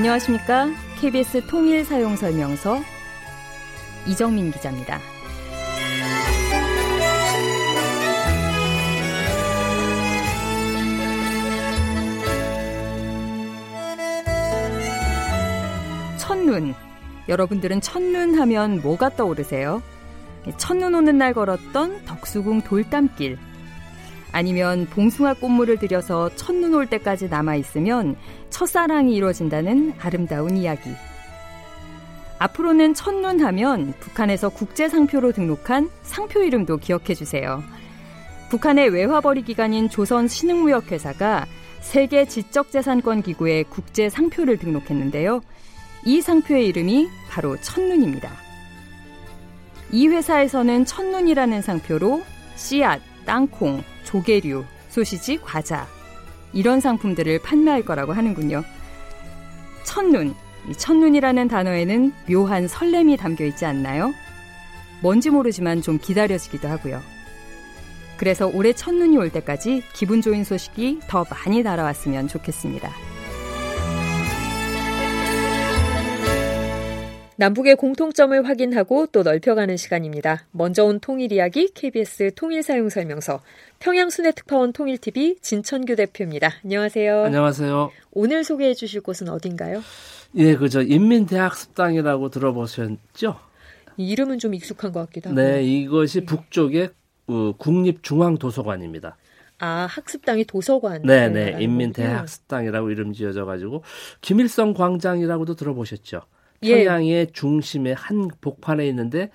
안녕하십니까. KBS 통일 사용 설명서 이정민 기자입니다. 첫눈. 여러분들은 첫눈 하면 뭐가 떠오르세요? 첫눈 오는 날 걸었던 덕수궁 돌담길. 아니면 봉숭아 꽃물을 들여서 첫눈 올 때까지 남아 있으면 첫사랑이 이루어진다는 아름다운 이야기. 앞으로는 첫눈 하면 북한에서 국제 상표로 등록한 상표 이름도 기억해 주세요. 북한의 외화벌이 기관인 조선 신흥무역회사가 세계 지적재산권 기구에 국제 상표를 등록했는데요. 이 상표의 이름이 바로 첫눈입니다. 이 회사에서는 첫눈이라는 상표로 씨앗, 땅콩, 조개류, 소시지, 과자 이런 상품들을 판매할 거라고 하는군요. 첫눈, 이 첫눈이라는 단어에는 묘한 설렘이 담겨 있지 않나요? 뭔지 모르지만 좀 기다려지기도 하고요. 그래서 올해 첫눈이 올 때까지 기분 좋은 소식이 더 많이 날아왔으면 좋겠습니다. 남북의 공통점을 확인하고 또 넓혀가는 시간입니다. 먼저 온 통일 이야기 KBS 통일 사용 설명서 평양 순회 특파원 통일TV 진천규 대표입니다. 안녕하세요. 안녕하세요. 오늘 소개해 주실 곳은 어딘가요? 예, 그저 인민대학습당이라고 들어보셨죠? 이름은 좀 익숙한 것 같기도 하고. 네, 이것이 북쪽의 어, 국립중앙도서관입니다. 아, 학습당이 도서관. 네, 네. 인민대학습당이라고 이름 지어져 가지고 김일성 광장이라고도 들어보셨죠? 예. 평양의 예. 중심에 한 복판에 있는데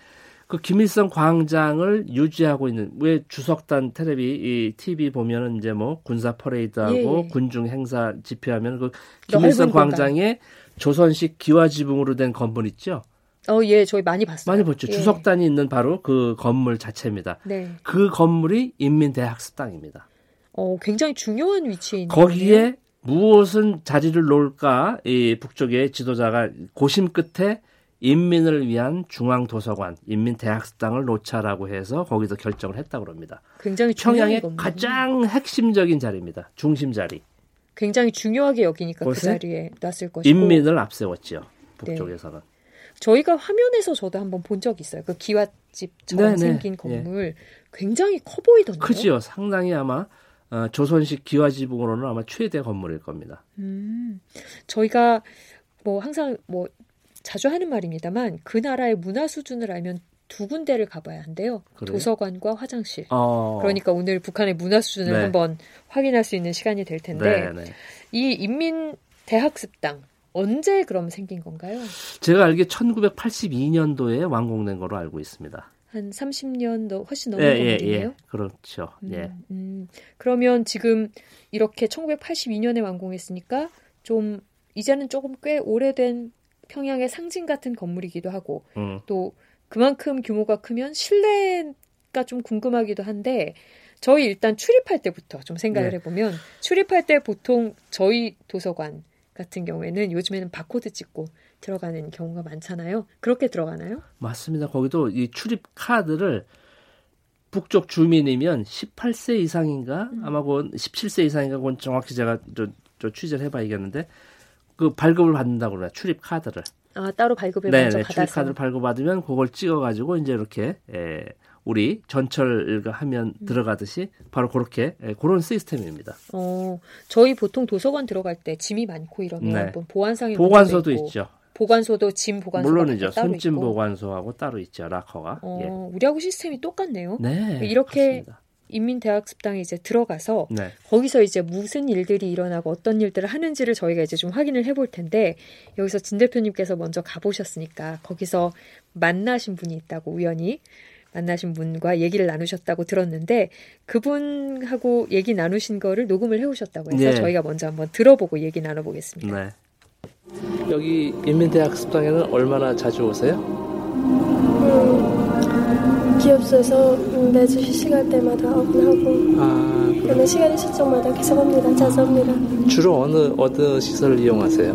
그 김일성 광장을 유지하고 있는 왜 주석단 텔레비 이 TV 보면은 이제 뭐 군사 퍼레이드하고 예. 군중 행사 집회하면 그 김일성 광장에 조선식 기와 지붕으로 된 건물 있죠. 어, 예, 저희 많이 봤어요. 많이 봤죠. 예. 주석단이 있는 바로 그 건물 자체입니다. 네. 그 건물이 인민대학습당입니다. 어, 굉장히 중요한 위치에 있는 거기에? 무엇은 자리를 놓을까 이 북쪽의 지도자가 고심 끝에 인민을 위한 중앙 도서관, 인민 대학습당을 놓자라고 해서 거기서 결정을 했다고 합니다. 굉장히 평양의 가장 핵심적인 자리입니다. 중심 자리. 굉장히 중요하게 여기니까 그 자리에 놨을 것이고. 인민을 앞세웠죠. 북쪽에서는. 네. 저희가 화면에서 저도 한번 본 적이 있어요. 그 기와집처럼 네네. 생긴 예. 건물 네. 굉장히 커 보이던데요. 크지요. 상당히 아마 어, 조선식 기와지붕으로는 아마 최대 건물일 겁니다. 음, 저희가 뭐 항상 뭐 자주 하는 말입니다만 그 나라의 문화 수준을 알면 두 군데를 가봐야 한대요. 그래요? 도서관과 화장실. 어. 그러니까 오늘 북한의 문화 수준을 네. 한번 확인할 수 있는 시간이 될 텐데 네, 네. 이 인민 대학습당 언제 그럼 생긴 건가요? 제가 알기에 1982년도에 완공된 거로 알고 있습니다. 한 30년도 훨씬 넘은 예, 건물이네요. 예, 예. 그렇죠. 음, 예. 음. 그러면 지금 이렇게 1982년에 완공했으니까 좀 이제는 조금 꽤 오래된 평양의 상징 같은 건물이기도 하고 음. 또 그만큼 규모가 크면 실내가 좀 궁금하기도 한데 저희 일단 출입할 때부터 좀 생각을 네. 해보면 출입할 때 보통 저희 도서관 같은 경우에는 요즘에는 바코드 찍고 들어가는 경우가 많잖아요. 그렇게 들어가나요? 맞습니다. 거기도 이 출입 카드를 북쪽 주민이면 18세 이상인가 음. 아마 그 17세 이상인가 그건 정확히 제가 저, 저 취재를 해봐야겠는데 그 발급을 받는다고 그래요. 출입 카드를. 아 따로 발급을 네, 먼저 네, 받아서. 출입 카드를 발급받으면 그걸 찍어가지고 이제 이렇게 에, 우리 전철 하면 음. 들어가듯이 바로 그렇게 에, 그런 시스템입니다. 어, 저희 보통 도서관 들어갈 때 짐이 많고 이러면 네. 뭐 보관상에 보관소도 있죠. 보관소도 짐 보관소 물론이죠. 손짐 보관소하고 따로 있죠. 락커가. 어, 예. 우리하고 시스템이 똑같네요. 네. 이렇게 그렇습니다. 인민대학습당에 이제 들어가서 네. 거기서 이제 무슨 일들이 일어나고 어떤 일들을 하는지를 저희가 이제 좀 확인을 해볼 텐데 여기서 진 대표님께서 먼저 가보셨으니까 거기서 만나신 분이 있다고 우연히 만나신 분과 얘기를 나누셨다고 들었는데 그분하고 얘기 나누신 거를 녹음을 해오셨다고 해서 네. 저희가 먼저 한번 들어보고 얘기 나눠보겠습니다. 네. 여기 인민대학습당에는 얼마나 자주 오세요? 음, 기업소에서 매주 휴식할 때마다 오긴 하고 아, 그러면 시간 있을 적마다 계속 옵니다. 자주 옵니다. 주로 어느 어느 시설을 이용하세요?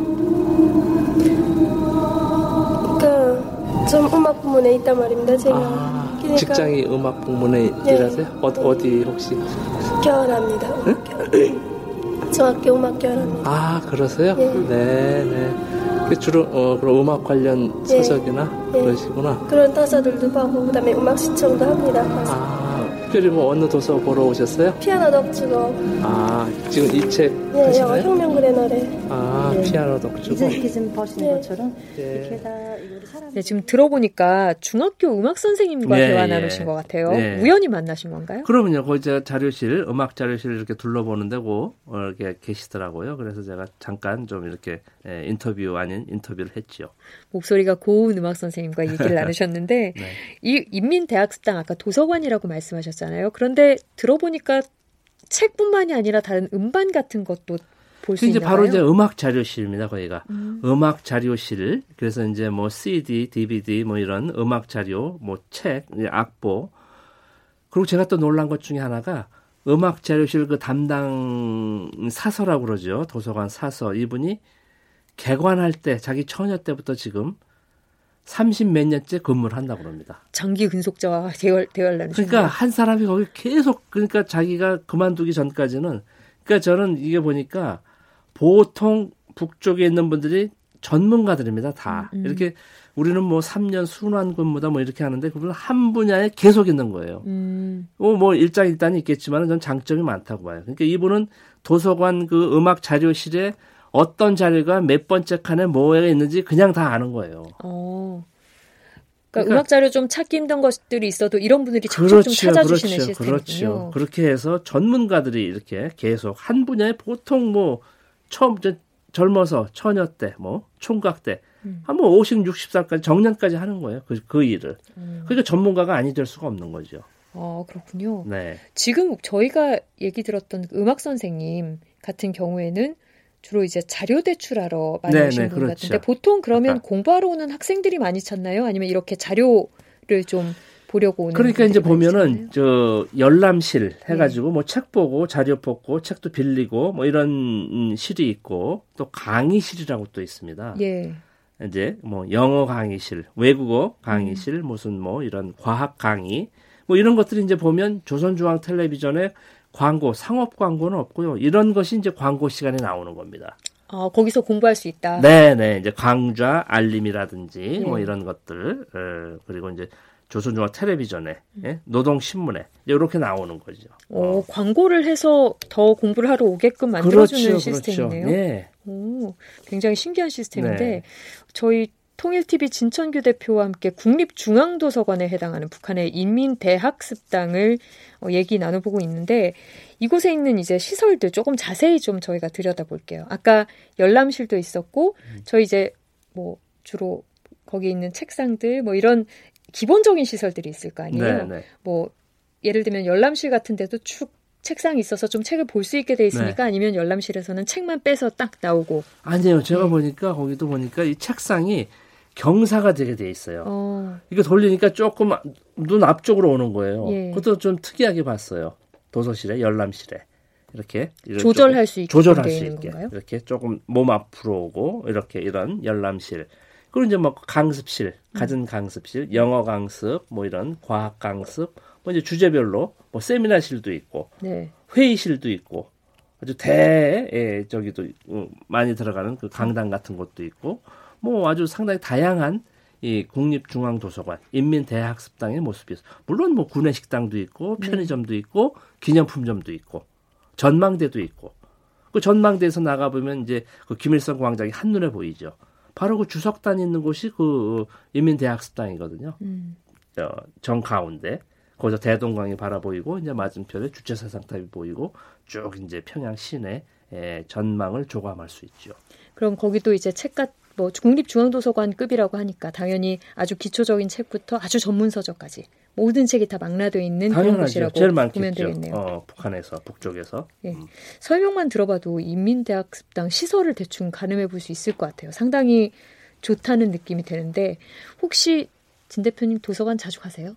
그좀 음악 부문에 있단 말입니다. 제가 아. 그러니까 직장이 음악 부문에 네. 일하세요? 어, 어디 혹시? 겨울합니다. 응? 중학교 음악교랍니다. 아 그러세요? 예. 네, 네. 그 주로 어, 그럼 음악 관련 예. 서적이나 예. 그러시구나. 그런 타서들도 보고 그다음에 음악 시청도 합니다. 아. 특별히 뭐 어느 도서 보러 오셨어요? 피아노 독주고. 아 지금 이 책. 네, 영어 혁명 그래 노래. 아 네. 피아노 독주고. 이제 지금 보시는 네. 것처럼 네. 이렇게 다 이거를 사람. 네 지금 들어보니까 중학교 음악 선생님과 네, 대화 예. 나누신 것 같아요. 네. 우연히 만나신 건가요? 그러면요, 거기 제가 자료실 음악 자료실 이렇게 둘러보는 데고 어, 이렇게 계시더라고요. 그래서 제가 잠깐 좀 이렇게 예, 인터뷰 아닌 인터뷰를 했죠. 목소리가 고운 음악 선생님과 얘기를 나누셨는데 네. 이 인민대학습당 아까 도서관이라고 말씀하셨 잖아요. 그런데 들어보니까 책뿐만이 아니라 다른 음반 같은 것도 볼수 있나요? 바로 이제 음악 자료실입니다. 거기가 음. 악 자료실. 그래서 이제 뭐 CD, DVD 뭐 이런 음악 자료, 뭐 책, 악보. 그리고 제가 또 놀란 것 중에 하나가 음악 자료실 그 담당 사서라고 그러죠. 도서관 사서 이분이 개관할 때 자기 처녀 때부터 지금 30 몇 년째 근무를 한다고 그럽니다. 장기 근속자와 대화 대화를 나누 그러니까 한 사람이 거기 계속 그러니까 자기가 그만두기 전까지는 그러니까 저는 이게 보니까 보통 북쪽에 있는 분들이 전문가들입니다. 다. 음. 이렇게 우리는 뭐 3년 순환 근무다 뭐 이렇게 하는데 그분은 한 분야에 계속 있는 거예요. 음. 어, 뭐 일장일단이 있겠지만 전 장점이 많다고 봐요. 그러니까 이분은 도서관 그 음악 자료실에 어떤 자료가 몇 번째 칸에 뭐가 있는지 그냥 다 아는 거예요. 어. 그러니까, 그러니까, 음악 자료 좀 찾기 힘든 것들이 있어도 이런 분들이 직접 그렇죠, 좀 찾아주시는 그렇죠, 시스템이군요. 그렇죠. 그렇게 해서 전문가들이 이렇게 계속 한 분야에 보통 뭐 처음 젊어서 처녀 때, 뭐 총각 때, 음. 한뭐 50, 60살까지 정년까지 하는 거예요. 그, 그 일을. 음. 그러니까 전문가가 아니 될 수가 없는 거죠. 아 그렇군요. 네. 지금 저희가 얘기 들었던 음악 선생님 같은 경우에는 주로 이제 자료 제출하러 많이 네, 오신 네, 분 그렇죠. 같은데 보통 그러면 아까. 공부하러 오는 학생들이 많이 찾나요? 아니면 이렇게 자료를 좀 보려고 오는 그러니까 이제 보면은 저 열람실 해가지고 네. 뭐책 보고 자료 뽑고 책도 빌리고 뭐 이런 실이 있고 또 강의실이라고 또 있습니다. 예. 이제 뭐 영어 강의실, 외국어 강의실, 음. 무슨 뭐 이런 과학 강의 뭐 이런 것들이 이제 보면 조선중앙 텔레비전에 광고, 상업 광고는 없고요. 이런 것이 이제 광고 시간에 나오는 겁니다. 어, 거기서 공부할 수 있다. 네, 네. 이제 강좌 알림이라든지 네. 뭐 이런 것들 어, 그리고 이제 조선중앙 텔레비전에 예? 노동신문에 이렇게 나오는 거죠. 오, 어. 광고를 해서 더 공부를 하러 오게끔 만들어주는 그렇죠, 시스템이네요. 그렇죠. 네. 오, 굉장히 신기한 시스템인데 네. 저희 통일TV 진천규 대표와 함께 국립중앙도서관에 해당하는 북한의 인민대학습당을 어, 얘기 나눠보고 있는데 이곳에 있는 이제 시설들 조금 자세히 좀 저희가 들여다볼게요. 아까 열람실도 있었고 저희 이제 뭐 주로 거기 있는 책상들 뭐 이런 기본적인 시설들이 있을 거 아니에요. 네네. 네. 뭐 예를 들면 열람실 같은 데도 쭉 책상이 있어서 좀 책을 볼 수 있게 돼 있으니까 네. 아니면 열람실에서는 책만 빼서 딱 나오고 아니에요. 제가 네. 보니까 거기도 보니까 이 책상이 경사가 되게 돼 있어요. 어. 이거 돌리니까 조금 눈 앞쪽으로 오는 거예요. 예. 그것도 좀 특이하게 봤어요. 도서실에 열람실에 이렇게 조절할 수 있게 조절할 수 있게 건가요? 이렇게 조금 몸 앞으로 오고 이렇게 이런 열람실 그리고 이제 뭐 강습실 가진 강습실 영어 강습 뭐 이런 과학 강습 뭐 이제 주제별로 뭐 세미나실도 있고 네. 회의실도 있고 아주 대 예, 저기도 음, 많이 들어가는 그 강당 같은 것도 있고 뭐 아주 상당히 다양한 이 국립중앙도서관, 인민대학습당의 모습이 있어. 물론 뭐 구내식당도 있고 네. 편의점도 있고 기념품점도 있고 전망대도 있고 그 전망대에서 나가 보면 이제 그 김일성 광장이 한 눈에 보이죠. 바로 그 주석단 있는 곳이 그 인민대학습당이거든요. 음. 정 가운데 거기서 대동강이 바라보이고 이제 맞은편에 주체사상탑이 보이고 쭉 이제 평양 시내 전망을 조감할 수 있죠. 그럼 거기도 이제 책 같 뭐 국립중앙도서관급이라고 하니까 당연히 아주 기초적인 책부터 아주 전문 서적까지 모든 책이 다 망라되어 있는 그런 곳이라고 제일 보면 되겠네요. 어, 북한에서 북쪽에서. 예. 음. 설명만 들어봐도 인민대학습당 시설을 대충 가늠해 볼 수 있을 것 같아요. 상당히 좋다는 느낌이 드는데 혹시 진 대표님 도서관 자주 가세요?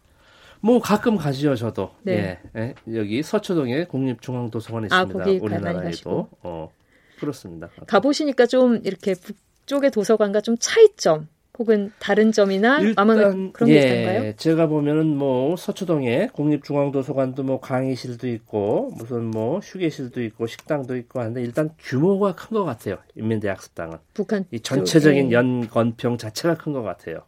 뭐 가끔 가지요 저도. 네. 예. 예. 여기 서초동에 국립중앙도서관 아, 있습니다. 아, 거기 우리나라에도. 어, 그렇습니다. 가보시니까 좀 이렇게 북 쪽의 도서관과 좀 차이점 혹은 다른 점이나 아마 그런 게 예, 있던가요? 제가 보면은 뭐 서초동에 국립중앙도서관도 뭐 강의실도 있고 무슨 뭐 휴게실도 있고 식당도 있고 하는데 일단 규모가 큰 것 같아요. 인민대학습당은. 북한 이 전체적인 연건평 자체가 큰 것 같아요.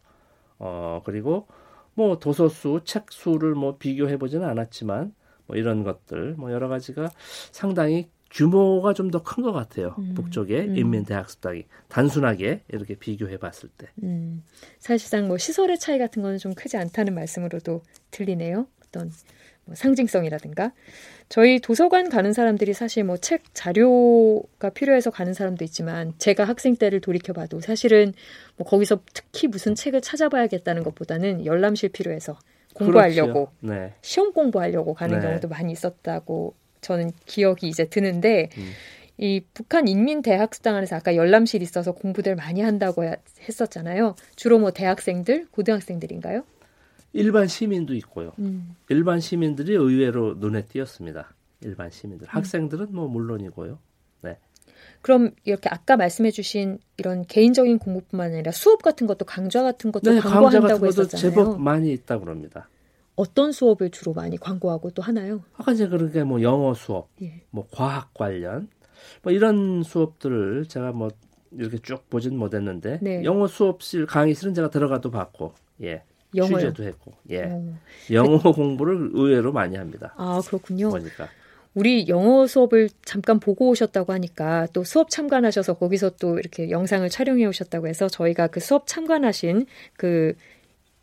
어 그리고 뭐 도서 수, 책 수를 뭐 비교해 보지는 않았지만 뭐 이런 것들 뭐 여러 가지가 상당히 규모가 좀 더 큰 것 같아요. 음. 북쪽의 음. 인민대학습당이 단순하게 이렇게 비교해 봤을 때. 음. 사실상 뭐 시설의 차이 같은 거는 좀 크지 않다는 말씀으로도 들리네요. 어떤 뭐 상징성이라든가 저희 도서관 가는 사람들이 사실 뭐 책 자료가 필요해서 가는 사람도 있지만 제가 학생 때를 돌이켜 봐도 사실은 뭐 거기서 특히 무슨 책을 찾아봐야겠다는 것보다는 열람실 필요해서 공부하려고 그렇죠. 네. 시험 공부하려고 가는 네. 경우도 많이 있었다고 저는 기억이 이제 드는데 음. 이 북한 인민대학수당 안에서 아까 열람실 있어서 공부들 많이 한다고 했었잖아요. 주로 뭐 대학생들, 고등학생들인가요? 일반 시민도 있고요. 음. 일반 시민들이 의외로 눈에 띄었습니다. 일반 시민들. 음. 학생들은 뭐 물론이고요. 네. 그럼 이렇게 아까 말씀해주신 이런 개인적인 공부뿐만 아니라 수업 같은 것도 강좌 같은 것도 네, 강좌 같은 것도 했었잖아요. 제법 많이 있다 고 그럽니다. 어떤 수업을 주로 많이 광고하고 또 하나요? 아까 이제 그렇게 뭐 영어 수업, 예. 뭐 과학 관련, 뭐 이런 수업들을 제가 뭐 이렇게 쭉 보진 못했는데 네. 영어 수업실 강의실은 제가 들어가도 봤고, 예. 영어요? 취재도 했고, 예. 어. 영어 그, 공부를 의외로 많이 합니다. 아 그렇군요. 보니까. 우리 영어 수업을 잠깐 보고 오셨다고 하니까 또 수업 참관하셔서 거기서 또 이렇게 영상을 촬영해 오셨다고 해서 저희가 그 수업 참관하신 그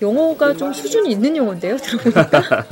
영어가 좀 수준이 있는 영어인데요, 들어보니까.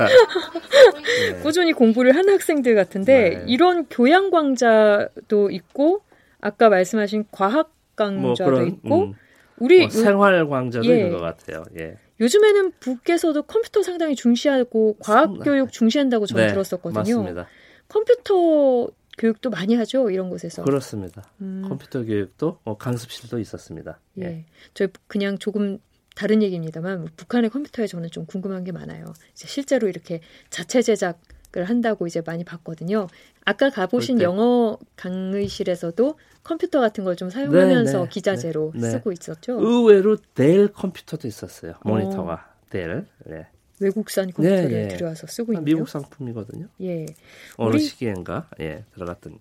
네. 꾸준히 공부를 하는 학생들 같은데, 네. 이런 교양 강좌도 있고, 아까 말씀하신 과학 강좌도 뭐 그런, 있고, 음, 우리 뭐 생활 강좌도 예. 있는 것 같아요. 예. 요즘에는 북에서도 컴퓨터 상당히 중시하고 과학 교육 중시한다고 저는 네, 들었었거든요. 맞습니다. 컴퓨터 교육도 많이 하죠 이런 곳에서. 그렇습니다. 음. 컴퓨터 교육도 뭐 강습실도 있었습니다. 예. 예. 저희 그냥 조금 다른 얘기입니다만 북한의 컴퓨터에 저는 좀 궁금한 게 많아요. 이제 실제로 이렇게 자체 제작 을 한다고 이제 많이 봤거든요. 아까 가보신 영어 강의실에서도 컴퓨터 같은 걸 좀 사용하면서 네, 네, 기자재로 네, 네, 쓰고 있었죠. 의외로 델 컴퓨터도 있었어요. 모니터가 어. 델. 네. 외국산 컴퓨터를 네, 네. 들여와서 쓰고 있는 미국 상품이거든요. 예. 어느 우리, 시기엔가 예 들어갔던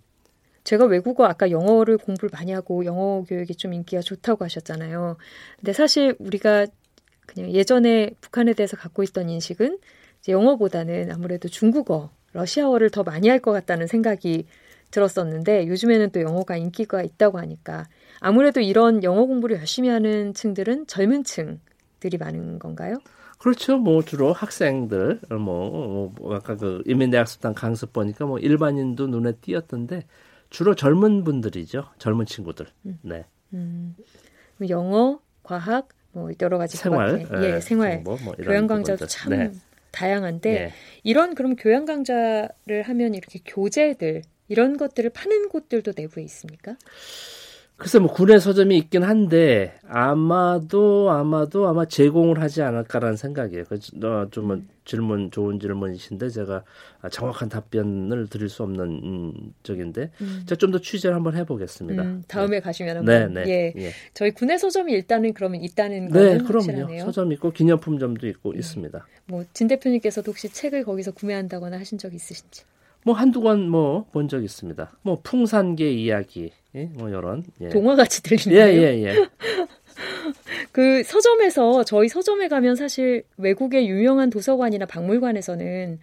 제가 외국어 아까 영어를 공부를 많이 하고 영어 교육이 좀 인기가 좋다고 하셨잖아요. 근데 사실 우리가 그냥 예전에 북한에 대해서 갖고 있던 인식은 이제 영어보다는 아무래도 중국어, 러시아어를 더 많이 할 것 같다는 생각이 들었었는데 요즘에는 또 영어가 인기가 있다고 하니까 아무래도 이런 영어 공부를 열심히 하는 층들은 젊은 층들이 많은 건가요? 그렇죠. 뭐 주로 학생들 뭐, 뭐 아까 그 인민대학습당 강습 보니까 뭐 일반인도 눈에 띄었던데 주로 젊은 분들이죠. 젊은 친구들. 음. 네. 음. 영어, 과학, 뭐 여러 가지 생활, 예, 예, 생활, 뭐, 뭐 교양 강좌도 참 네. 다양한데 네. 이런 그럼 교양 강좌를 하면 이렇게 교재들 이런 것들을 파는 곳들도 내부에 있습니까? 글쎄 뭐 군의 서점이 있긴 한데 아마도 아마도 아마 제공을 하지 않을까라는 생각이에요. 그좀 어, 질문 좋은 질문이신데 제가 정확한 답변을 드릴 수 없는 음, 적인데 음. 제가 좀 더 취재를 한번 해보겠습니다. 음, 다음에 네. 가시면 한번 네, 네, 예. 예. 저희 군의 서점이 일단은 그러면 있다는 네, 거는 네, 그럼요. 확실하네요. 서점 있고 기념품점도 있고 네. 있습니다. 뭐 진 대표님께서도 혹시 책을 거기서 구매한다거나 하신 적 있으신지? 뭐 한두 권 뭐 본 적 있습니다. 뭐 풍산계 이야기 예? 뭐 이런 예. 동화같이 들리네요. 예예 예, 예. 그 서점에서 저희 서점에 가면 사실 외국의 유명한 도서관이나 박물관에서는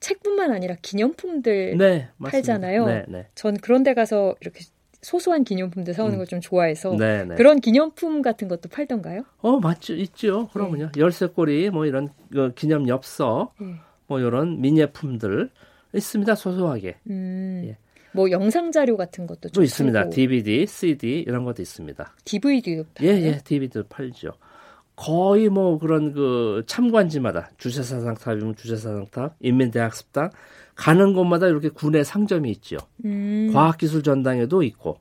책뿐만 아니라 기념품들 네, 팔잖아요. 네, 네. 전 그런 데 가서 이렇게 소소한 기념품들 사오는 음. 걸좀 좋아해서 네, 네. 그런 기념품 같은 것도 팔던가요? 어 맞죠 있죠. 그러면요 네. 열쇠고리 뭐 이런 그 기념 엽서 뭐 이런 미니품들 있습니다. 소소하게. 음, 예. 뭐 영상 자료 같은 것도 또 있습니다. 팔고. DVD, CD 이런 것도 있습니다. DVD도 팔아요? 예, 예, DVD도 팔죠. 거의 뭐 그런 그 참관지마다 주체사상탑이면 주체사상탑, 인민대학습당 가는 곳마다 이렇게 군의 상점이 있죠. 음. 과학기술 전당에도 있고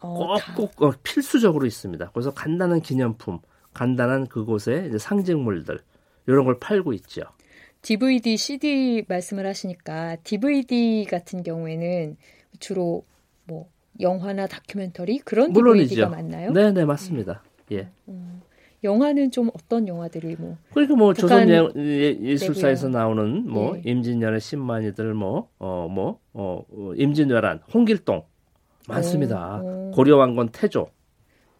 어, 꼭꼭 어, 필수적으로 있습니다. 그래서 간단한 기념품, 간단한 이제 상징물들 이런 걸 팔고 있죠. DVD, CD 말씀을 하시니까 DVD 같은 경우에는 주로 뭐 영화나 다큐멘터리 그런 물론이죠. DVD가 맞나요? 네, 네 맞습니다. 음. 예. 음. 영화는 좀 어떤 영화들이 뭐 그러니까 뭐 조선 예, 술사에서 나오는 뭐 예. 임진년의 신만이들 뭐어뭐 어, 어, 임진왜란 홍길동 많습니다. 오, 오. 고려 왕건 태조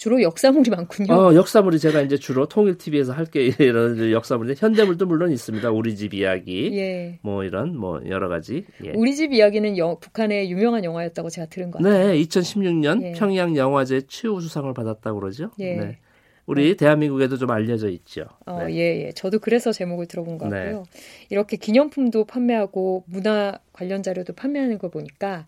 주로 역사물이 많군요. 어, 역사물이 제가 이제 주로 통일 TV에서 할 게 이런 역사물이 현대물도 물론 있습니다. 우리 집 이야기, 예. 뭐 이런 뭐 여러 가지. 예. 우리 집 이야기는 여, 북한의 유명한 영화였다고 제가 들은 것 같아요. 네, 2016년 예. 평양 영화제 최우수상을 받았다고 그러죠. 예. 네. 우리 어. 대한민국에도 좀 알려져 있죠. 어, 네. 예, 예. 저도 그래서 제목을 들어본 것 같고요. 네. 이렇게 기념품도 판매하고 문화 관련 자료도 판매하는 걸 보니까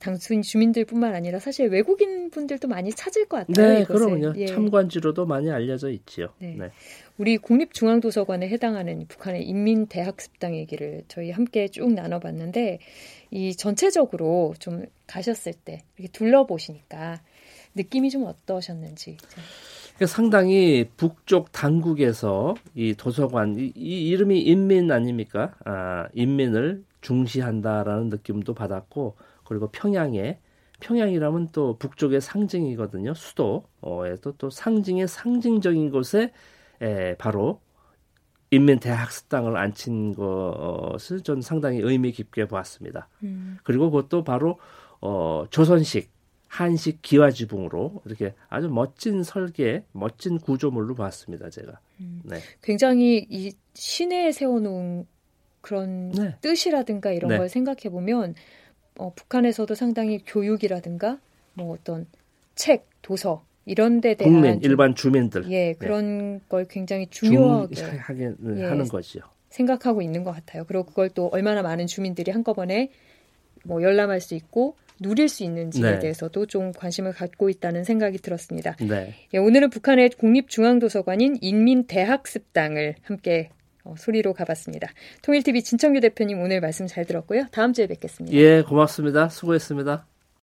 당순 주민들뿐만 아니라 사실 외국인 분들도 많이 찾을 것 같아요. 네, 그럼요. 예. 참관지로도 많이 알려져 있지요. 네. 네. 우리 국립중앙도서관에 해당하는 북한의 인민대학습당 얘기를 저희 함께 쭉 나눠봤는데 이 전체적으로 좀 가셨을 때 이렇게 둘러보시니까 느낌이 좀 어떠셨는지. 그러니까 상당히 북쪽 당국에서 이 도서관 이, 이 이름이 인민 아닙니까? 아, 인민을 중시한다라는 느낌도 받았고 그리고 평양에 평양이라면 또 북쪽의 상징이거든요. 수도에도 또 상징의 상징적인 곳에 에, 바로 인민대학습당을 앉힌 것을 전 상당히 의미 깊게 보았습니다. 음. 그리고 그것도 바로 어, 조선식 한식 기와지붕으로 이렇게 아주 멋진 설계, 멋진 구조물로 봤습니다. 제가. 음. 네. 굉장히 이 시내에 세워놓은 그런 네. 뜻이라든가 이런 네. 걸 생각해 보면 어, 북한에서도 상당히 교육이라든가 뭐 어떤 책, 도서 이런 데 대한 국민, 일반 주민들 예 네. 그런 네. 걸 굉장히 중요하게 하게 예, 하는 거죠. 생각하고 있는 것 같아요. 그리고 그걸 또 얼마나 많은 주민들이 한꺼번에 뭐 열람할 수 있고 누릴 수 있는지에 네. 대해서도 좀 관심을 갖고 있다는 생각이 들었습니다. 네. 예, 오늘은 북한의 국립중앙도서관인 인민대학습당을 함께 어, 소리로 가봤습니다. 통일TV 진청규 대표님 오늘 말씀 잘 들었고요. 다음 주에 뵙겠습니다. 예, 고맙습니다. 수고했습니다.